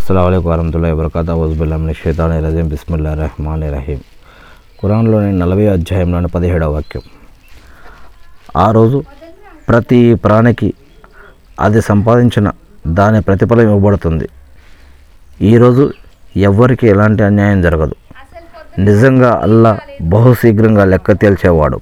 అస్సలం వరహతుల్లా వబర్కాత ఔజుబుల్లామిని షేతాన్ రజీం బిస్మిల్లా రహమాన్ రహీం ఖురాన్లోని నలభై అధ్యాయంలోని పదిహేడవ వాక్యం. ఆ రోజు ప్రతి ప్రాణికి అది సంపాదించిన దాని ప్రతిఫలం ఇవ్వబడుతుంది. ఈరోజు ఎవ్వరికి ఎలాంటి అన్యాయం జరగదు. నిజంగా అల్లా బహుశీఘ్రంగా లెక్క తేల్చేవాడు.